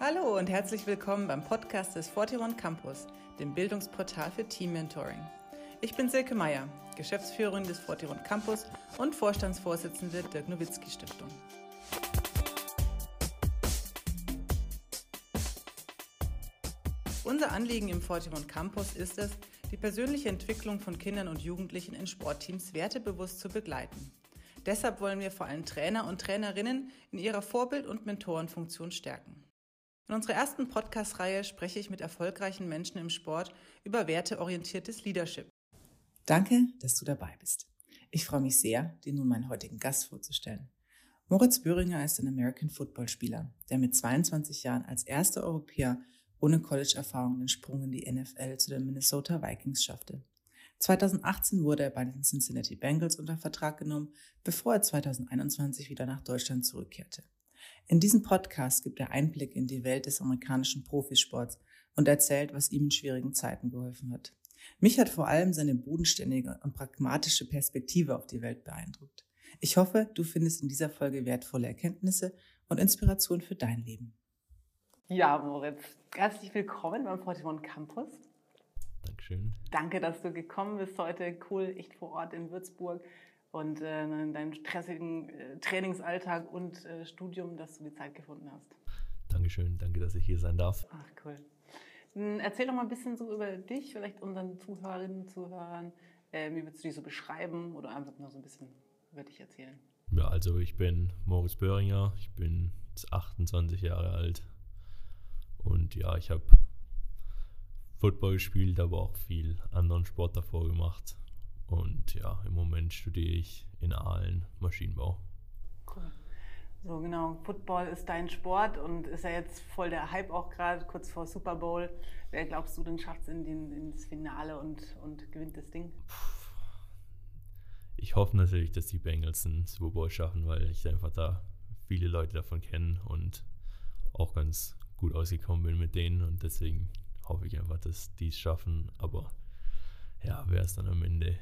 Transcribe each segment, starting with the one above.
Hallo und herzlich willkommen beim Podcast des 41 Campus, dem Bildungsportal für Team Mentoring. Ich bin Silke Meyer, Geschäftsführerin des 41 Campus und Vorstandsvorsitzende der Gnowitzki Stiftung. Unser Anliegen im 41 Campus ist es, die persönliche Entwicklung von Kindern und Jugendlichen in Sportteams wertebewusst zu begleiten. Deshalb wollen wir vor allem Trainer und Trainerinnen in ihrer Vorbild- und Mentorenfunktion stärken. In unserer ersten Podcast-Reihe spreche ich mit erfolgreichen Menschen im Sport über werteorientiertes Leadership. Danke, dass du dabei bist. Ich freue mich sehr, dir nun meinen heutigen Gast vorzustellen. Moritz Böhringer ist ein American Football Spieler, der mit 22 Jahren als erster Europäer ohne College-Erfahrung den Sprung in die NFL zu den Minnesota Vikings schaffte. 2018 wurde er bei den Cincinnati Bengals unter Vertrag genommen, bevor er 2021 wieder nach Deutschland zurückkehrte. In diesem Podcast gibt er Einblick in die Welt des amerikanischen Profisports und erzählt, was ihm in schwierigen Zeiten geholfen hat. Mich hat vor allem seine bodenständige und pragmatische Perspektive auf die Welt beeindruckt. Ich hoffe, du findest in dieser Folge wertvolle Erkenntnisse und Inspiration für dein Leben. Ja, Moritz, herzlich willkommen beim 41 Campus. Dankeschön. Danke, dass du gekommen bist heute. Cool, echt vor Ort in Würzburg und äh, in deinem stressigen äh, Trainingsalltag und äh, Studium, dass du die Zeit gefunden hast. Dankeschön, danke, dass ich hier sein darf. Ach, cool. Hm, erzähl doch mal ein bisschen so über dich, vielleicht unseren Zuhörerinnen, Zuhörern. Äh, wie würdest du dich so beschreiben oder einfach nur so ein bisschen über dich erzählen? Ja, also ich bin Moritz Böhringer, ich bin 28 Jahre alt, und ja, ich habe Football gespielt, aber auch viel anderen Sport davor gemacht. Und ja, im Moment studiere ich in Aalen Maschinenbau. Cool. So genau, Football ist dein Sport und ist ja jetzt voll der Hype auch gerade, kurz vor Super Bowl. Wer glaubst du denn schafft es in den, ins Finale und, und gewinnt das Ding? Ich hoffe natürlich, dass die Bengals einen Super Bowl schaffen, weil ich einfach da viele Leute davon kenne und auch ganz gut ausgekommen bin mit denen und deswegen hoffe ich einfach, dass die es schaffen. Aber ja, wer es dann am Ende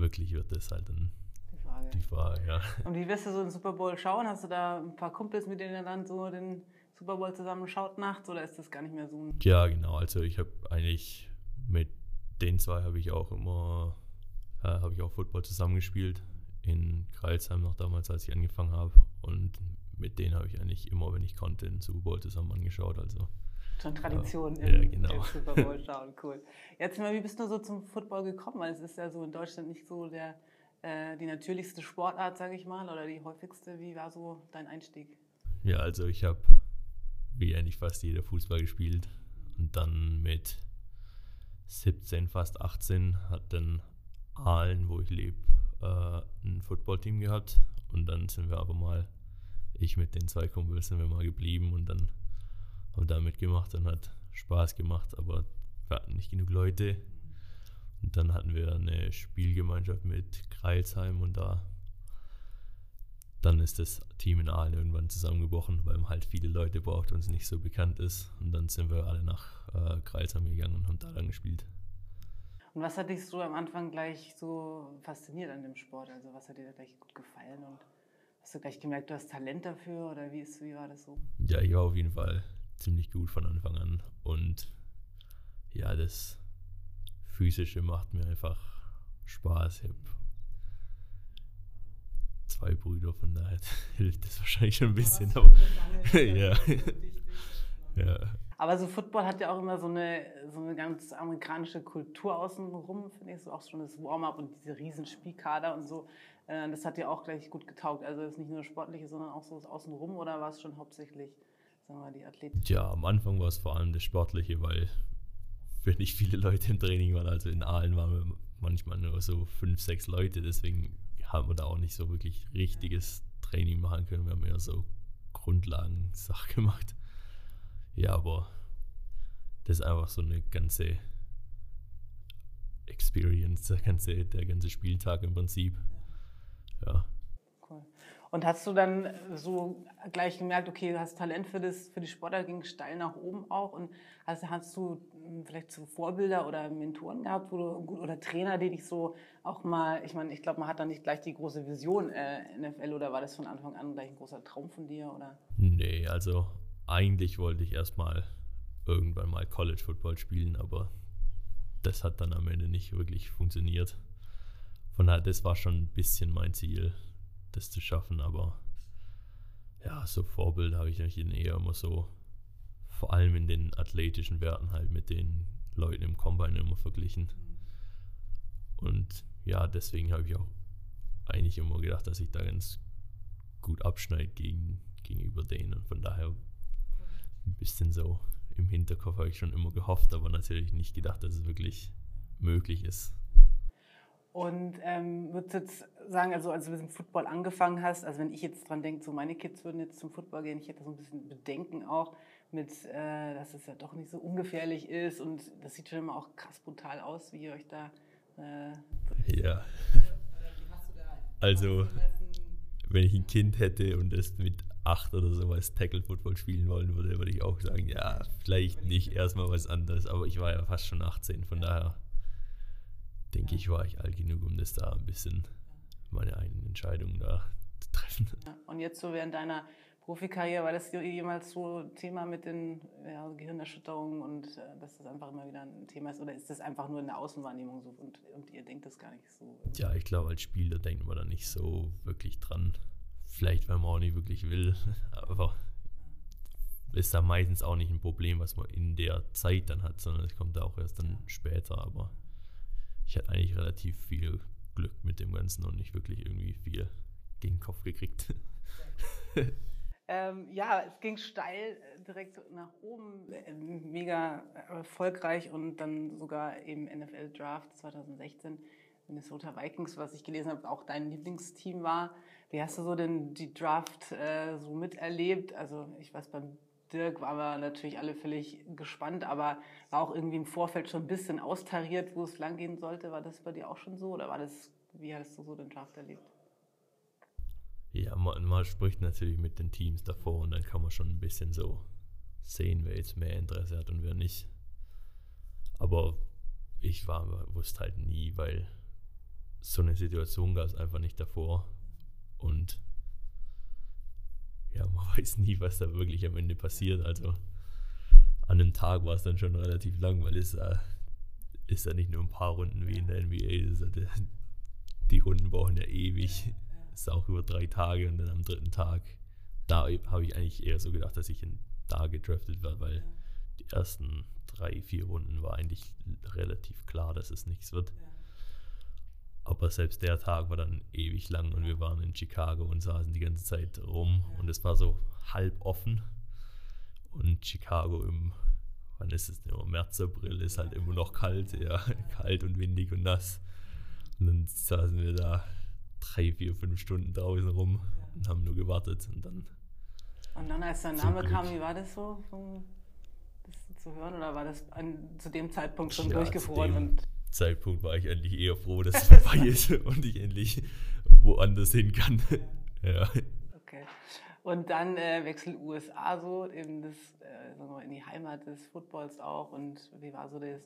wirklich wird, ist halt dann die Frage. Die Frage ja. Und wie wirst du so einen Super Bowl schauen? Hast du da ein paar Kumpels, mit denen ihr dann so den Super Bowl zusammen schaut nachts oder ist das gar nicht mehr so? Ja, genau. Also ich habe eigentlich mit den zwei habe ich auch immer äh, habe ich auch Football zusammengespielt in Kreilsheim noch damals, als ich angefangen habe und mit denen habe ich eigentlich immer, wenn ich konnte, den Super Bowl zusammen angeschaut. Also, Schon Tradition ja, im, genau. im Super Bowl schauen, cool. Jetzt mal, wie bist du so zum Football gekommen? Weil es ist ja so in Deutschland nicht so der, äh, die natürlichste Sportart, sage ich mal, oder die häufigste. Wie war so dein Einstieg? Ja, also ich habe wie eigentlich fast jeder Fußball gespielt und dann mit 17, fast 18 hat dann Aalen, wo ich lebe, äh, ein Footballteam gehabt und dann sind wir aber mal ich mit den zwei Kumpels sind wir mal geblieben und dann haben da mitgemacht und hat Spaß gemacht, aber wir hatten nicht genug Leute. Und dann hatten wir eine Spielgemeinschaft mit Kreilsheim und da dann ist das Team in Aalen irgendwann zusammengebrochen, weil man halt viele Leute braucht und es nicht so bekannt ist. Und dann sind wir alle nach äh, Kreilsheim gegangen und haben da dann gespielt. Und was hat dich so am Anfang gleich so fasziniert an dem Sport? Also was hat dir gleich gut gefallen? Und Hast du gleich gemerkt, du hast Talent dafür oder wie, ist, wie war das so? Ja, ich war auf jeden Fall ziemlich gut von Anfang an und ja, das Physische macht mir einfach Spaß. Ich habe zwei Brüder, von daher hilft das wahrscheinlich schon ein bisschen. Aber, ja. ja. Aber so Football hat ja auch immer so eine, so eine ganz amerikanische Kultur außenrum, finde ich, so auch schon das Warm-up und diese riesen Spielkader und so. Äh, das hat dir auch gleich gut getaugt. Also das ist nicht nur das Sportliche, sondern auch so das Außenrum oder war es schon hauptsächlich, sagen wir, die Athletik? Ja, am Anfang war es vor allem das Sportliche, weil wir nicht viele Leute im Training waren. Also in Aalen waren wir manchmal nur so fünf, sechs Leute. Deswegen haben wir da auch nicht so wirklich richtiges Training machen können. Wir haben eher so Grundlagen-Sachen gemacht. Ja, aber das ist einfach so eine ganze Experience, der ganze, der ganze Spieltag im Prinzip ja. Cool. Und hast du dann so gleich gemerkt, okay, du hast Talent für, das, für die Sportler, ging steil nach oben auch und hast, hast du hm, vielleicht so Vorbilder oder Mentoren gehabt, wo du, oder Trainer, die dich so auch mal, ich meine, ich glaube, man hat dann nicht gleich die große Vision äh, NFL oder war das von Anfang an gleich ein großer Traum von dir? Oder? Nee, also eigentlich wollte ich erstmal irgendwann mal College Football spielen, aber das hat dann am Ende nicht wirklich funktioniert. Von daher, das war schon ein bisschen mein Ziel, das zu schaffen, aber ja, so Vorbild habe ich eigentlich eher immer so, vor allem in den athletischen Werten halt mit den Leuten im Combine immer verglichen. Und ja, deswegen habe ich auch eigentlich immer gedacht, dass ich da ganz gut abschneide gegen, gegenüber denen. Und von daher ein bisschen so im Hinterkopf habe ich schon immer gehofft, aber natürlich nicht gedacht, dass es wirklich möglich ist. Und ähm, würdest du jetzt sagen, also als du mit dem Football angefangen hast, also wenn ich jetzt dran denke, so meine Kids würden jetzt zum Football gehen, ich hätte so ein bisschen Bedenken auch mit, äh, dass es ja doch nicht so ungefährlich ist und das sieht schon immer auch krass brutal aus, wie ihr euch da... Äh, ja. Also, wenn ich ein Kind hätte und es mit acht oder so als Tackle Football spielen wollen würde, würde ich auch sagen, ja, vielleicht nicht erstmal was anderes, aber ich war ja fast schon 18, von daher denke ich, war ich alt genug, um das da ein bisschen meine eigenen Entscheidungen da zu treffen. Und jetzt so während deiner Profikarriere, war das jemals so Thema mit den ja, Gehirnerschütterungen und äh, dass das einfach immer wieder ein Thema ist? Oder ist das einfach nur in der Außenwahrnehmung so und, und ihr denkt das gar nicht so? Ja, ich glaube, als Spieler denkt man da nicht so wirklich dran. Vielleicht, weil man auch nicht wirklich will, aber ist da meistens auch nicht ein Problem, was man in der Zeit dann hat, sondern es kommt da auch erst dann später. Aber ich hatte eigentlich relativ viel Glück mit dem Ganzen und nicht wirklich irgendwie viel gegen den Kopf gekriegt. Ähm, ja, es ging steil äh, direkt nach oben, äh, mega erfolgreich und dann sogar im NFL Draft 2016 Minnesota Vikings, was ich gelesen habe, auch dein Lieblingsteam war. Wie hast du so denn die Draft äh, so miterlebt? Also ich weiß, beim Dirk waren wir natürlich alle völlig gespannt, aber war auch irgendwie im Vorfeld schon ein bisschen austariert, wo es langgehen sollte. War das bei dir auch schon so oder war das, wie hast du so den Draft erlebt? Ja, man, man, spricht natürlich mit den Teams davor und dann kann man schon ein bisschen so sehen, wer jetzt mehr Interesse hat und wer nicht. Aber ich war, wusste halt nie, weil so eine Situation gab es einfach nicht davor. Und ja, man weiß nie, was da wirklich am Ende passiert. Also an einem Tag war es dann schon relativ lang, weil es äh, ist ja nicht nur ein paar Runden wie in der NBA. die Runden brauchen ja ewig ist auch über drei Tage und dann am dritten Tag, da habe ich eigentlich eher so gedacht, dass ich da gedraftet werde, weil die ersten drei, vier Runden war eigentlich relativ klar, dass es nichts wird. Aber selbst der Tag war dann ewig lang und wir waren in Chicago und saßen die ganze Zeit rum und es war so halb offen. Und Chicago im, wann ist es denn, März, April ist halt immer noch kalt, ja, kalt und windig und nass. Und dann saßen wir da drei, vier, fünf Stunden draußen rum und haben nur gewartet und dann. Und dann, als der Name kam, wie war das so, das zu hören? Oder war das an, zu dem Zeitpunkt schon ja, durchgefroren? Dem Zeitpunkt war ich eigentlich eher froh, dass es vorbei ist und ich endlich woanders hin kann. ja. Okay. Und dann äh, Wechsel USA so, eben das, äh, in die Heimat des Footballs auch. Und wie war so das?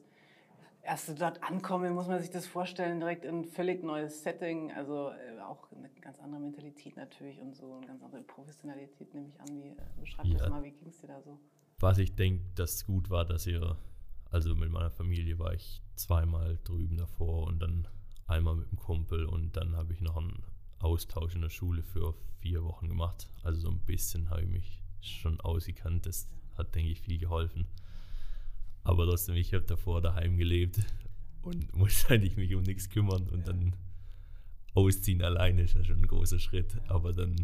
erst dort ankommen, muss man sich das vorstellen, direkt in ein völlig neues Setting, also äh, auch eine ganz andere Mentalität natürlich und so, eine ganz andere Professionalität nehme ich an. Wie, äh, beschreib ja. das mal, wie ging es dir da so? Was ich denke, dass gut war, dass ihr, also mit meiner Familie war ich zweimal drüben davor und dann einmal mit dem Kumpel und dann habe ich noch einen Austausch in der Schule für vier Wochen gemacht. Also so ein bisschen habe ich mich schon ausgekannt. Das hat, denke ich, viel geholfen. Aber trotzdem, ich habe davor daheim gelebt und musste eigentlich mich um nichts kümmern und ja. dann ausziehen alleine ist ja schon ein großer Schritt, ja. aber dann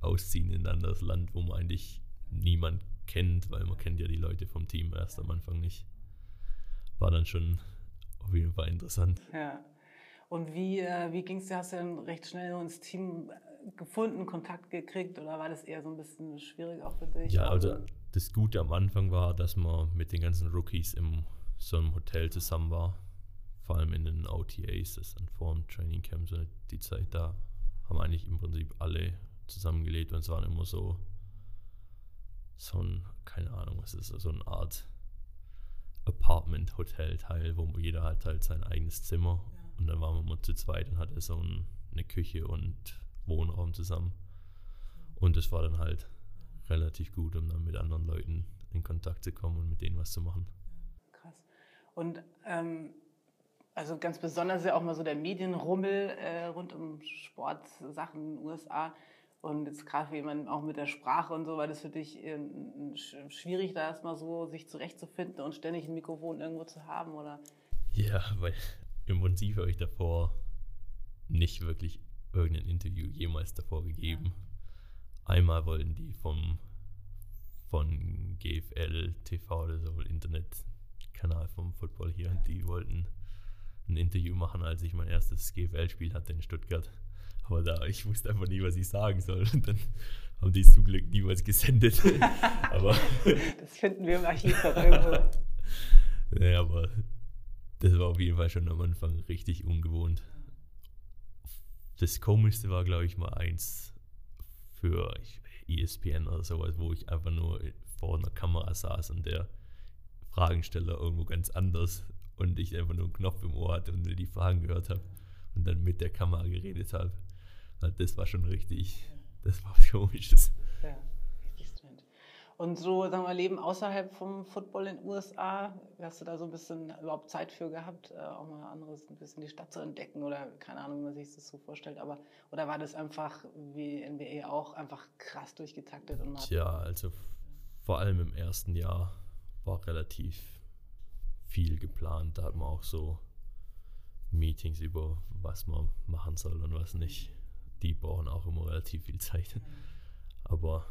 ausziehen in ein anderes Land, wo man eigentlich niemand kennt, weil man kennt ja die Leute vom Team erst am Anfang nicht, war dann schon auf jeden Fall interessant. Ja. Und wie, äh, wie ging es dir? Hast du dann recht schnell ins Team gefunden, Kontakt gekriegt oder war das eher so ein bisschen schwierig auch für dich? Ja, also das Gute am Anfang war, dass man mit den ganzen Rookies in so einem Hotel zusammen war. Vor allem in den OTAs, das dann vor dem Training Camp, so die Zeit da, haben eigentlich im Prinzip alle zusammengelebt und es waren immer so, so ein, keine Ahnung, was ist, so eine Art Apartment-Hotel-Teil, wo jeder hat halt sein eigenes Zimmer ja. und dann waren wir immer zu zweit und hatte so ein, eine Küche und Wohnraum zusammen. Und das war dann halt relativ gut, um dann mit anderen Leuten Kontakt zu kommen und mit denen was zu machen. Krass. Und ähm, also ganz besonders ja auch mal so der Medienrummel äh, rund um Sportsachen in den USA. Und jetzt gerade für jemanden auch mit der Sprache und so, war das für dich äh, schwierig, da erstmal so sich zurechtzufinden und ständig ein Mikrofon irgendwo zu haben, oder? Ja, weil im Prinzip habe ich davor nicht wirklich irgendein Interview jemals davor gegeben. Ja. Einmal wollten die vom von GFL TV oder so, Internetkanal vom Football hier, ja. die wollten ein Interview machen, als ich mein erstes GFL-Spiel hatte in Stuttgart. Aber da, ich wusste einfach nie, was ich sagen soll. Und dann haben die es zum Glück niemals gesendet. aber das finden wir im Archiv doch irgendwo. nee, aber das war auf jeden Fall schon am Anfang richtig ungewohnt. Das Komischste war, glaube ich, mal eins für ESPN oder sowas, wo ich einfach nur vor einer Kamera saß und der Fragensteller irgendwo ganz anders und ich einfach nur einen Knopf im Ohr hatte und die Fragen gehört habe und dann mit der Kamera geredet habe. Das war schon richtig, das war was komisches. Ja, richtig strange. Und so, sagen wir, Leben außerhalb vom Football in den USA, hast du da so ein bisschen überhaupt Zeit für gehabt, äh, auch mal anderes, ein bisschen die Stadt zu entdecken oder keine Ahnung, wie man sich das so vorstellt, aber oder war das einfach wie NBA auch einfach krass durchgetaktet? Und Tja, also vor allem im ersten Jahr war relativ viel geplant. Da hat man auch so Meetings über, was man machen soll und was nicht. Die brauchen auch immer relativ viel Zeit. Aber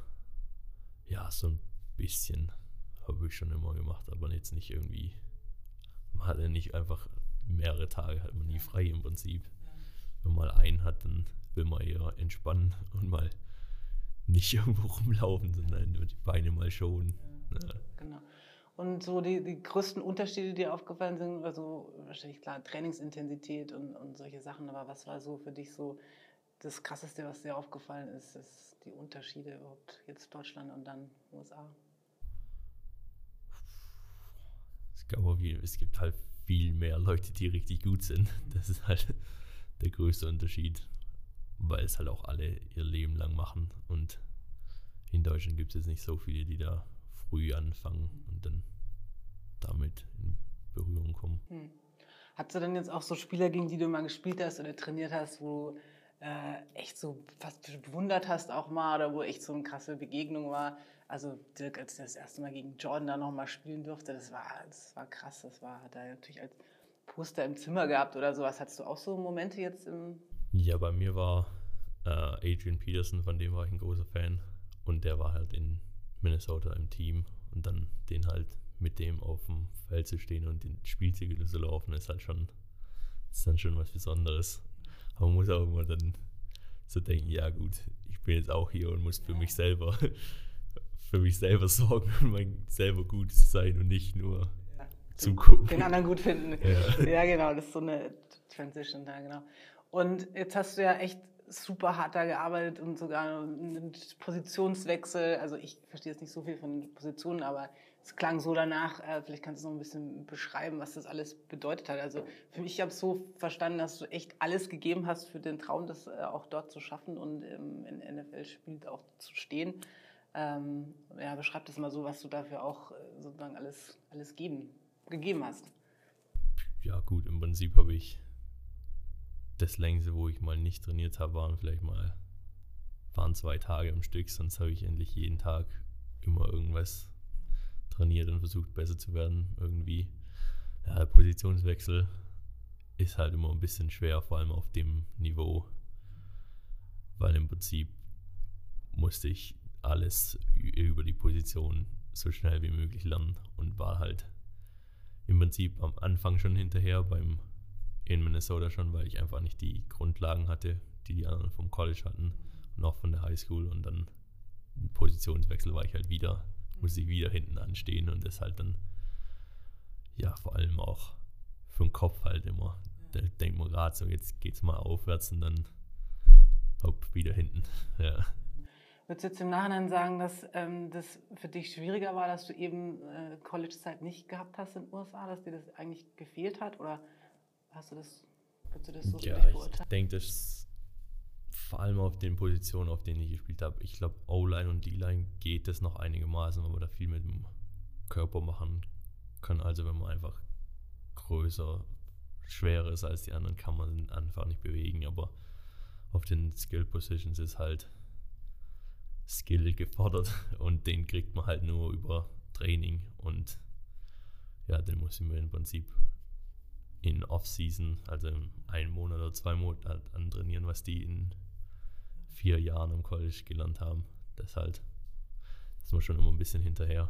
ja, so ein bisschen habe ich schon immer gemacht, aber jetzt nicht irgendwie. Man hat ja nicht einfach mehrere Tage, hat man nie frei im Prinzip. Wenn man mal einen hat, dann will man eher entspannen und mal nicht irgendwo rumlaufen, sondern die Beine mal schonen. Ja. Genau. Und so die, die größten Unterschiede, die dir aufgefallen sind, also wahrscheinlich klar Trainingsintensität und, und solche Sachen, aber was war so für dich so das Krasseste, was dir aufgefallen ist, ist die Unterschiede überhaupt jetzt Deutschland und dann USA? Ich glaube, es gibt halt viel mehr Leute, die richtig gut sind. Das ist halt der größte Unterschied, weil es halt auch alle ihr Leben lang machen und in Deutschland gibt es jetzt nicht so viele, die da früh anfangen und dann damit in Berührung kommen. Hm. Hast du denn jetzt auch so Spieler, gegen die du mal gespielt hast oder trainiert hast, wo du äh, echt so fast bewundert hast auch mal oder wo echt so eine krasse Begegnung war? Also Dirk, als er das erste Mal gegen Jordan da nochmal spielen durfte, das war, das war krass. Das war, hat er natürlich als Poster im Zimmer gehabt oder sowas. Hattest du auch so Momente jetzt im... Ja, bei mir war äh, Adrian Peterson, von dem war ich ein großer Fan. Und der war halt in Minnesota im Team und dann den halt mit dem auf dem Feld zu stehen und den Spielzüge zu laufen, ist halt schon, ist dann schon was Besonderes. Aber man muss auch immer dann so denken, ja gut, ich bin jetzt auch hier und muss für mich selber, für mich selber sorgen und mein selber gut sein und nicht nur zugucken. Den anderen gut finden. Ja. ja, genau, das ist so eine Transition da, genau. Und jetzt hast du ja echt super hart da gearbeitet und sogar einen Positionswechsel. Also ich verstehe jetzt nicht so viel von Positionen, aber es klang so danach. Äh, vielleicht kannst du noch ein bisschen beschreiben, was das alles bedeutet hat. Also für mich, ich habe es so verstanden, dass du echt alles gegeben hast für den Traum, das äh, auch dort zu schaffen und ähm, in NFL spielt auch zu stehen. Ähm, ja, beschreib das mal so, was du dafür auch äh, sozusagen alles, alles geben, gegeben hast. Ja gut, im Prinzip habe ich das längste, wo ich mal nicht trainiert habe, waren vielleicht mal waren zwei Tage am Stück, sonst habe ich endlich jeden Tag immer irgendwas trainiert und versucht besser zu werden irgendwie. Ja, der Positionswechsel ist halt immer ein bisschen schwer, vor allem auf dem Niveau, weil im Prinzip musste ich alles über die Position so schnell wie möglich lernen und war halt im Prinzip am Anfang schon hinterher. Beim in Minnesota schon, weil ich einfach nicht die Grundlagen hatte, die die anderen vom College hatten auch von der High School. Und dann Positionswechsel war ich halt wieder, musste ich wieder hinten anstehen und das halt dann, ja, vor allem auch für den Kopf halt immer. Da denkt man gerade so, jetzt geht's mal aufwärts und dann hopp, wieder hinten. Ja. Würdest du jetzt im Nachhinein sagen, dass ähm, das für dich schwieriger war, dass du eben äh, College-Zeit nicht gehabt hast in den USA, dass dir das eigentlich gefehlt hat? Oder Hast du das, würdest du das so ja, beurteilen? Ich denke, dass vor allem auf den Positionen, auf denen ich gespielt habe, ich glaube, O-Line und D-Line geht das noch einigermaßen, weil man da viel mit dem Körper machen kann. Also wenn man einfach größer, schwerer ist als die anderen, kann man einfach nicht bewegen. Aber auf den Skill Positions ist halt Skill gefordert und den kriegt man halt nur über Training und ja, den muss ich mir im Prinzip in Off-Season, also in einem Monat oder zwei Monaten antrainieren, was die in vier Jahren im College gelernt haben. Das halt, das ist man schon immer ein bisschen hinterher.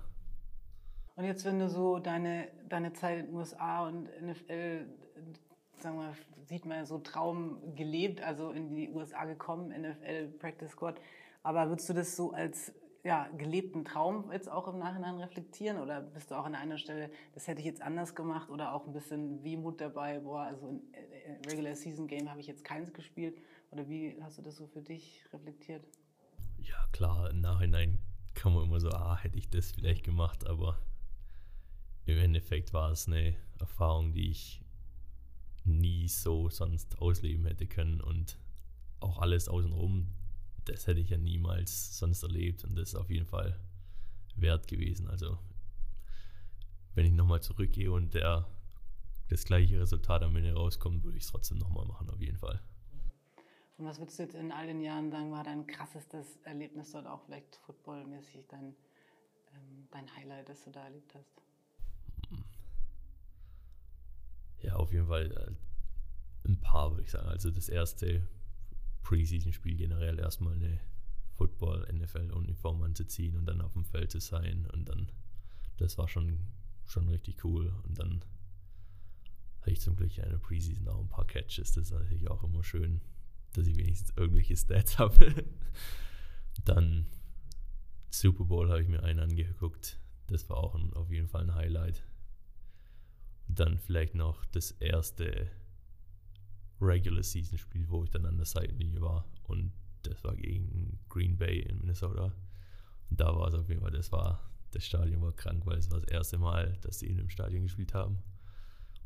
Und jetzt, wenn du so deine, deine Zeit in den USA und NFL, sagen wir, sieht man so Traum gelebt, also in die USA gekommen, NFL Practice Squad. Aber würdest du das so als ja, gelebten Traum jetzt auch im Nachhinein reflektieren? Oder bist du auch an einer Stelle, das hätte ich jetzt anders gemacht oder auch ein bisschen Wehmut dabei, boah, also in Regular Season Game habe ich jetzt keins gespielt? Oder wie hast du das so für dich reflektiert? Ja, klar, im Nachhinein kann man immer so, ah, hätte ich das vielleicht gemacht, aber im Endeffekt war es eine Erfahrung, die ich nie so sonst ausleben hätte können und auch alles außenrum, das hätte ich ja niemals sonst erlebt und das ist auf jeden Fall wert gewesen. Also wenn ich nochmal zurückgehe und der, das gleiche Resultat am Ende rauskommt, würde ich es trotzdem nochmal machen, auf jeden Fall. Und was würdest du jetzt in all den Jahren sagen, war dein krassestes Erlebnis dort auch vielleicht footballmäßig, dein, ähm, dein Highlight, das du da erlebt hast? Ja, auf jeden Fall äh, ein paar, würde ich sagen. Also das erste Preseason-Spiel generell erstmal eine Football-NFL-Uniform anzuziehen und dann auf dem Feld zu sein. Und dann, das war schon, schon richtig cool. Und dann hatte ich zum Glück eine Preseason auch ein paar Catches. Das ist natürlich auch immer schön, dass ich wenigstens irgendwelche Stats habe. dann Super Bowl habe ich mir einen angeguckt. Das war auch ein, auf jeden Fall ein Highlight dann vielleicht noch das erste Regular Season Spiel, wo ich dann an der Seitenlinie war. Und das war gegen Green Bay in Minnesota. Und da war es auf jeden Fall, das war, das Stadion war krank, weil es war das erste Mal, dass sie in einem Stadion gespielt haben.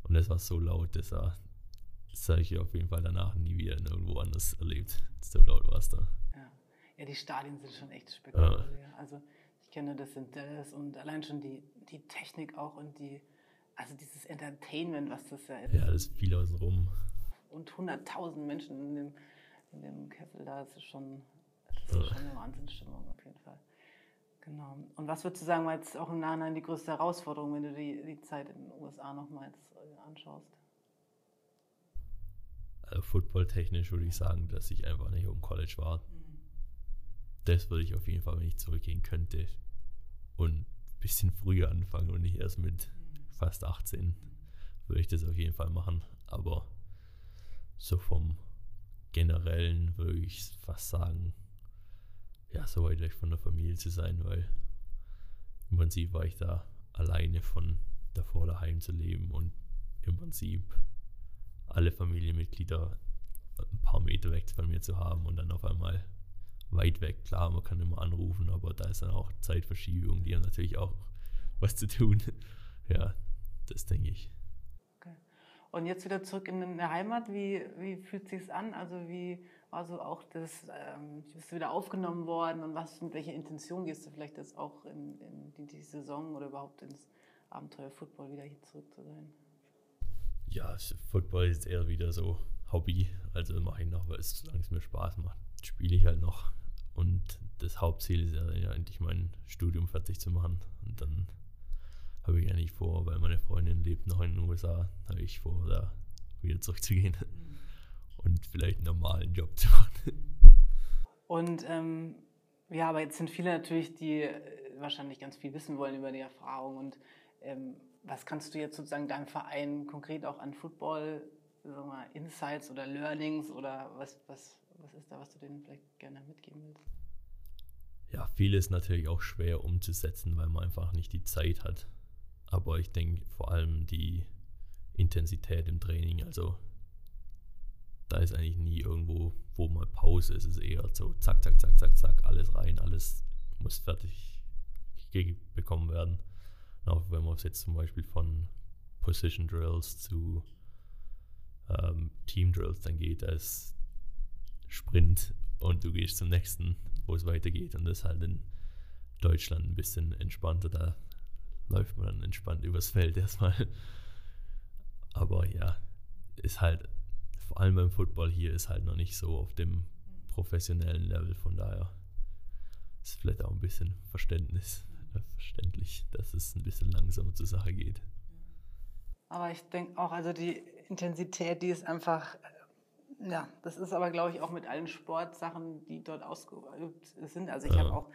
Und es war so laut, das war, das habe ich auf jeden Fall danach nie wieder irgendwo anders erlebt. So laut war es da. Ja. ja, die Stadien sind schon echt spektakulär. Ja. Also ich kenne das in Dallas und allein schon die, die Technik auch und die also dieses Entertainment, was das ja ist. Ja, das ist viel außenrum. Und 100.000 Menschen in dem, in dem Kessel da, das ist schon, das ist schon eine Wahnsinnsstimmung auf jeden Fall. Genau. Und was würdest du sagen, war jetzt auch im Nachhinein die größte Herausforderung, wenn du die, die Zeit in den USA nochmals äh, anschaust? Also footballtechnisch würde ich sagen, dass ich einfach nicht um College war. Mhm. Das würde ich auf jeden Fall, wenn ich zurückgehen könnte und ein bisschen früher anfangen und nicht erst mit fast 18 würde ich das auf jeden Fall machen. Aber so vom generellen würde ich fast sagen, ja, so weit weg von der Familie zu sein, weil im Prinzip war ich da alleine von davor daheim zu leben und im Prinzip alle Familienmitglieder ein paar Meter weg von mir zu haben und dann auf einmal weit weg. Klar, man kann immer anrufen, aber da ist dann auch Zeitverschiebung, die haben natürlich auch was zu tun. Ja, das denke ich. Und jetzt wieder zurück in der Heimat. Wie, wie fühlt sich an? Also wie war so auch das, ähm, bist du wieder aufgenommen worden und was mit welcher Intention gehst du vielleicht jetzt auch in, in die, die Saison oder überhaupt ins Abenteuer Football wieder hier zurück zu sein? Ja, Football ist eher wieder so Hobby. Also mache ich noch, weil es, solange es mir Spaß macht, spiele ich halt noch. Und das Hauptziel ist ja eigentlich mein Studium fertig zu machen und dann habe ich eigentlich vor, weil meine Freundin lebt noch in den USA, habe ich vor, da wieder zurückzugehen und vielleicht einen normalen Job zu machen. Und ähm, ja, aber jetzt sind viele natürlich, die äh, wahrscheinlich ganz viel wissen wollen über die Erfahrung. Und ähm, was kannst du jetzt sozusagen deinem Verein konkret auch an Football, sagen wir, Insights oder Learnings oder was, was, was ist da, was du denen vielleicht gerne mitgeben willst? Ja, vieles natürlich auch schwer umzusetzen, weil man einfach nicht die Zeit hat. Aber ich denke vor allem die Intensität im Training, also da ist eigentlich nie irgendwo, wo mal Pause ist. Es ist eher so zack, zack, zack, zack, zack, alles rein, alles muss fertig bekommen werden. Auch wenn man es jetzt zum Beispiel von Position Drills zu ähm, Team Drills dann geht, ist Sprint und du gehst zum nächsten, wo es weitergeht. Und das ist halt in Deutschland ein bisschen entspannter. Da läuft man dann entspannt übers Feld erstmal. Aber ja, ist halt, vor allem beim Football hier, ist halt noch nicht so auf dem professionellen Level. Von daher ist vielleicht auch ein bisschen Verständnis, verständlich, dass es ein bisschen langsamer zur Sache geht. Aber ich denke auch, also die Intensität, die ist einfach, ja, das ist aber, glaube ich, auch mit allen Sportsachen, die dort ausgeübt sind. Also ich ja. habe auch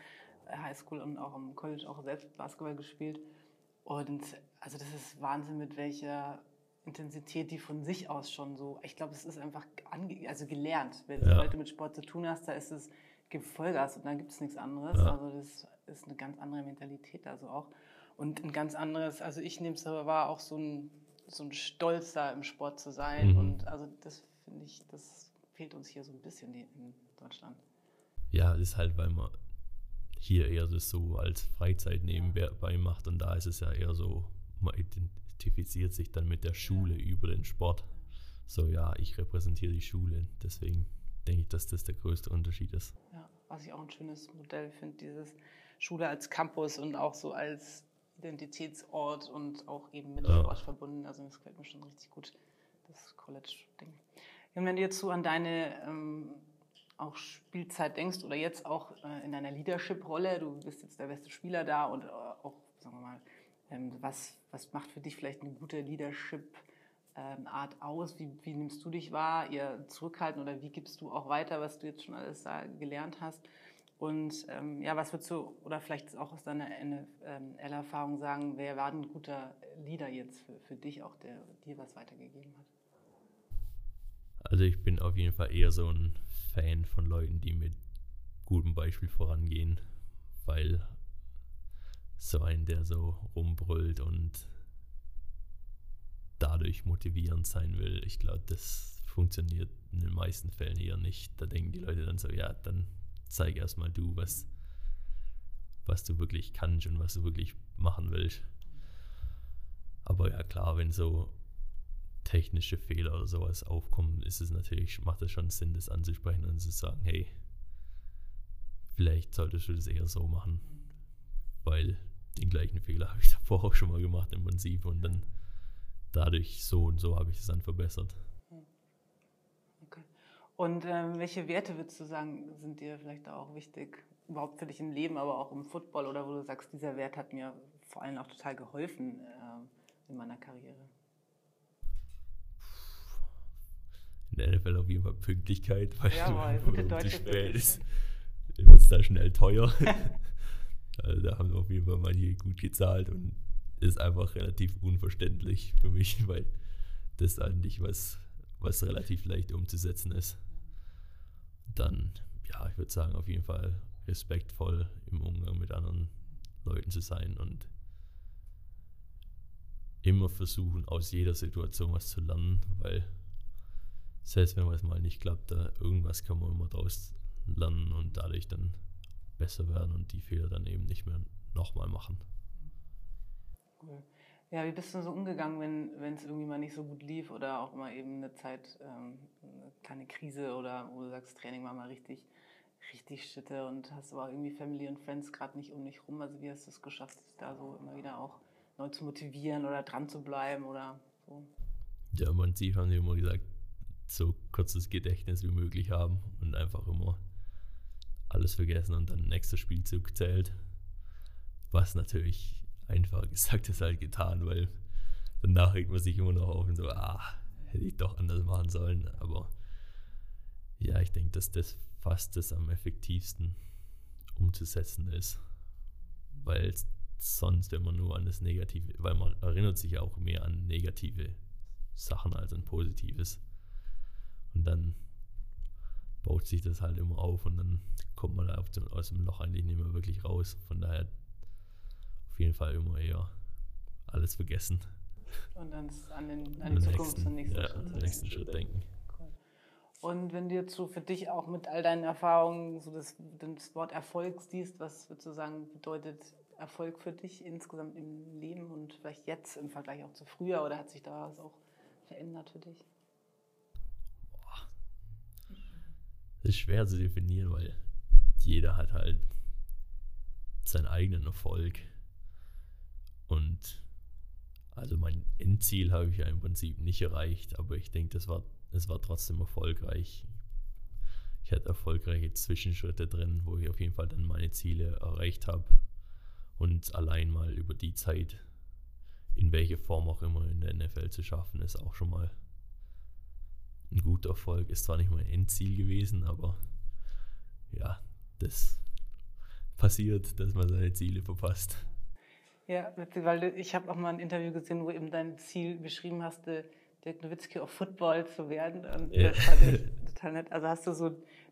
Highschool und auch im College auch selbst Basketball gespielt. Und also das ist Wahnsinn, mit welcher Intensität die von sich aus schon so. Ich glaube, es ist einfach also gelernt. Wenn ja. du mit Sport zu tun hast, da ist es gibt Vollgas und dann gibt es nichts anderes. Ja. Also das ist eine ganz andere Mentalität also auch. Und ein ganz anderes, also ich nehme es aber war auch so ein, so ein Stolz da im Sport zu sein. Mhm. Und also das finde ich, das fehlt uns hier so ein bisschen in Deutschland. Ja, das ist halt, weil man hier eher das so als Freizeit nebenbei macht und da ist es ja eher so, man identifiziert sich dann mit der Schule über den Sport. So, ja, ich repräsentiere die Schule, deswegen denke ich, dass das der größte Unterschied ist. Ja, was ich auch ein schönes Modell finde, dieses Schule als Campus und auch so als Identitätsort und auch eben mit ja. Sport verbunden. Also das gefällt mir schon richtig gut, das College-Ding. Und wenn du jetzt so an deine ähm, auch Spielzeit denkst oder jetzt auch äh, in deiner Leadership-Rolle, du bist jetzt der beste Spieler da und äh, auch, sagen wir mal, ähm, was, was macht für dich vielleicht eine gute Leadership-Art ähm, aus? Wie, wie, nimmst du dich wahr, ihr zurückhalten oder wie gibst du auch weiter, was du jetzt schon alles da gelernt hast? Und ähm, ja, was würdest du, oder vielleicht auch aus deiner NFL-Erfahrung sagen, wer war ein guter Leader jetzt für, für dich, auch der dir was weitergegeben hat? Also ich bin auf jeden Fall eher so ein Fan von Leuten, die mit gutem Beispiel vorangehen, weil so ein, der so rumbrüllt und dadurch motivierend sein will, ich glaube, das funktioniert in den meisten Fällen eher nicht. Da denken die Leute dann so, ja, dann zeig erstmal du, was, was du wirklich kannst und was du wirklich machen willst. Aber ja klar, wenn so technische Fehler oder sowas aufkommen, ist es natürlich, macht es schon Sinn, das anzusprechen und zu sagen, hey, vielleicht solltest du das eher so machen, weil den gleichen Fehler habe ich davor auch schon mal gemacht im Prinzip und dann dadurch so und so habe ich es dann verbessert. Okay. Und ähm, welche Werte würdest du sagen, sind dir vielleicht auch wichtig, überhaupt für dich im Leben, aber auch im Football oder wo du sagst, dieser Wert hat mir vor allem auch total geholfen äh, in meiner Karriere? in der NFL auf jeden Fall Pünktlichkeit, weil Jawohl, gute deutsche spät ist, wird es da schnell teuer. also da haben wir auf jeden Fall mal hier gut gezahlt und ist einfach relativ unverständlich für mich, weil das eigentlich was, was relativ leicht umzusetzen ist. Dann, ja, ich würde sagen, auf jeden Fall respektvoll im Umgang mit anderen Leuten zu sein und immer versuchen, aus jeder Situation was zu lernen, weil selbst wenn was mal nicht klappt, da irgendwas kann man immer daraus lernen und dadurch dann besser werden und die Fehler dann eben nicht mehr nochmal machen. Cool. Ja, wie bist du so umgegangen, wenn es irgendwie mal nicht so gut lief oder auch mal eben eine Zeit, ähm, eine kleine Krise oder wo du sagst, Training war mal richtig, richtig Schitte und hast aber irgendwie Family und Friends gerade nicht um dich rum. Also wie hast du es geschafft, dich da so immer wieder auch neu zu motivieren oder dran zu bleiben oder so? Ja, man sieht, haben die immer gesagt, so kurzes Gedächtnis wie möglich haben und einfach immer alles vergessen und dann nächster Spielzug zählt. Was natürlich einfacher gesagt ist halt getan, weil danach regt man sich immer noch auf und so, ah, hätte ich doch anders machen sollen. Aber ja, ich denke, dass das fast das am effektivsten umzusetzen ist. Weil sonst, man nur an das Negative, weil man erinnert sich auch mehr an negative Sachen als an Positives. Und dann baut sich das halt immer auf und dann kommt man da aus dem Loch eigentlich nicht mehr wirklich raus. Von daher auf jeden Fall immer eher alles vergessen. Und dann an, den, an die Zukunft, nächsten, nächsten, ja, Schritt, nächsten Schritt denken. Cool. Und wenn du jetzt so für dich auch mit all deinen Erfahrungen so das, das Wort Erfolg siehst, was würdest du sagen, bedeutet Erfolg für dich insgesamt im Leben und vielleicht jetzt im Vergleich auch zu früher oder hat sich da was auch verändert für dich? Das ist schwer zu definieren, weil jeder hat halt seinen eigenen Erfolg. Und mein Endziel habe ich ja im Prinzip nicht erreicht, aber ich denke, das war, das war trotzdem erfolgreich. Ich hatte erfolgreiche Zwischenschritte drin, wo ich auf jeden Fall dann meine Ziele erreicht habe. Und allein mal über die Zeit, in welche Form auch immer in der NFL zu schaffen, ist auch schon mal ein guter Erfolg. Ist zwar nicht mein Endziel gewesen, aber ja, das passiert, dass man seine Ziele verpasst. Ja, weil ich habe auch mal ein Interview gesehen, wo eben dein Ziel beschrieben hast, Dirk Nowitzki auf Football zu werden. Und ja. das fand ich total nett. Also hast du so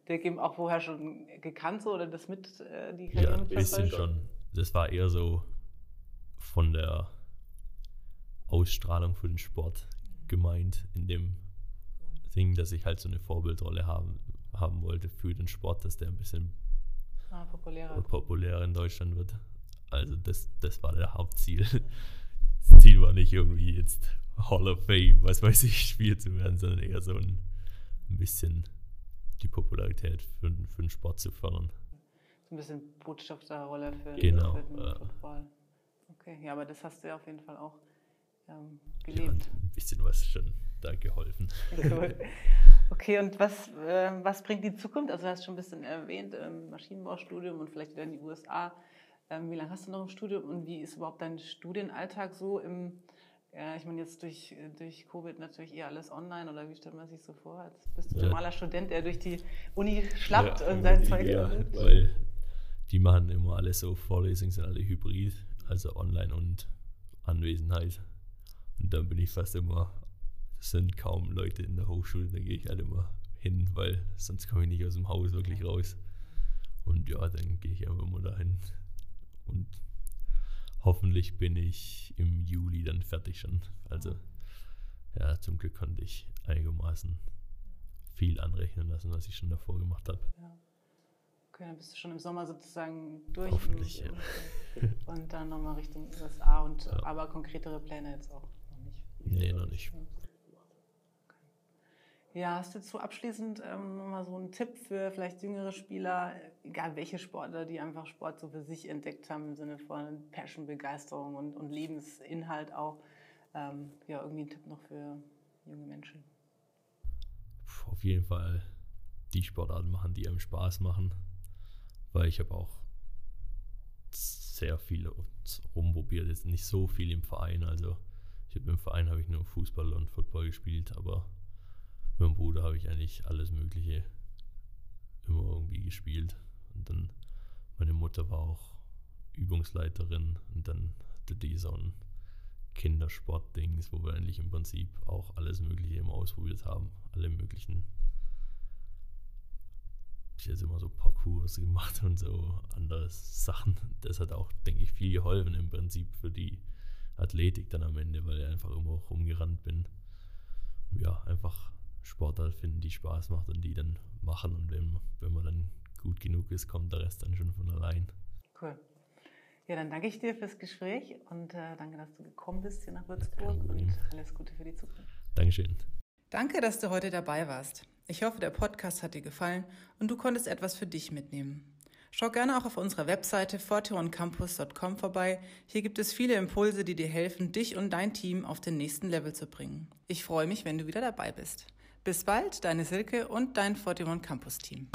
Dirk eben auch vorher schon gekannt so, oder das mit äh, die Karriere Ja, ein bisschen schon. Das war eher so von der Ausstrahlung für den Sport gemeint, in dem Ding, dass ich halt so eine Vorbildrolle haben, haben wollte für den Sport, dass der ein bisschen ah, populärer. populärer in Deutschland wird. Also das, das war der Hauptziel. Das Ziel war nicht irgendwie jetzt Hall of Fame, was weiß ich, Spiel zu werden, sondern eher so ein, ein bisschen die Popularität für, für den Sport zu fördern. So ein bisschen Botschafterrolle für, genau, für den ja. Football. Okay, ja, aber das hast du ja auf jeden Fall auch ähm, gelebt. Ja, ein bisschen was schon da geholfen. Cool. Okay, und was, äh, was bringt die Zukunft? Also du hast schon ein bisschen erwähnt, ähm, Maschinenbaustudium und vielleicht wieder in die USA. Ähm, wie lange hast du noch im Studium und wie ist überhaupt dein Studienalltag so im, ja, ich meine jetzt durch, durch Covid natürlich eher alles online oder wie stellt man sich so vor? Als bist du ein ja. normaler Student, der durch die Uni schlappt ja, und sein Zeug Ja, weil die machen immer alle so, Vorlesungen sind alle hybrid, also online und Anwesenheit. Und dann bin ich fast immer, es sind kaum Leute in der Hochschule, da gehe ich halt immer hin, weil sonst komme ich nicht aus dem Haus wirklich raus. Und ja, dann gehe ich einfach immer dahin. Und hoffentlich bin ich im Juli dann fertig schon. Also ja, zum Glück konnte ich einigermaßen viel anrechnen lassen, was ich schon davor gemacht habe. Ja. Okay, dann bist du schon im Sommer sozusagen durch. Hoffentlich, und, ja. und dann nochmal Richtung USA und ja. aber konkretere Pläne jetzt auch noch nicht. Nee, noch nicht. Ja, hast du zu abschließend ähm, nochmal so einen Tipp für vielleicht jüngere Spieler, egal welche Sportler, die einfach Sport so für sich entdeckt haben, im Sinne von Passion, Begeisterung und, und Lebensinhalt auch? Ähm, ja, irgendwie ein Tipp noch für junge Menschen. Auf jeden Fall die Sportarten machen, die einem Spaß machen, weil ich habe auch sehr viel rumprobiert, jetzt nicht so viel im Verein, also ich habe im Verein habe ich nur Fußball und Football gespielt, aber mit meinem Bruder habe ich eigentlich alles Mögliche immer irgendwie gespielt. Und dann, meine Mutter war auch Übungsleiterin und dann hatte die so ein Kindersport-Dings, wo wir eigentlich im Prinzip auch alles Mögliche immer ausprobiert haben. Alle möglichen. Ich jetzt immer so Parcours gemacht und so andere Sachen. Das hat auch, denke ich, viel geholfen im Prinzip für die Athletik dann am Ende, weil ich einfach immer rumgerannt bin. Ja, einfach Sportart finden, die Spaß macht und die dann machen. Und wenn, wenn man dann gut genug ist, kommt der Rest dann schon von allein. Cool. Ja, dann danke ich dir fürs Gespräch und äh, danke, dass du gekommen bist hier nach Würzburg und alles Gute für die Zukunft. Dankeschön. Danke, dass du heute dabei warst. Ich hoffe, der Podcast hat dir gefallen und du konntest etwas für dich mitnehmen. Schau gerne auch auf unserer Webseite fortioncampus.com vorbei. Hier gibt es viele Impulse, die dir helfen, dich und dein Team auf den nächsten Level zu bringen. Ich freue mich, wenn du wieder dabei bist. Bis bald, deine Silke und dein 41 Campus Team.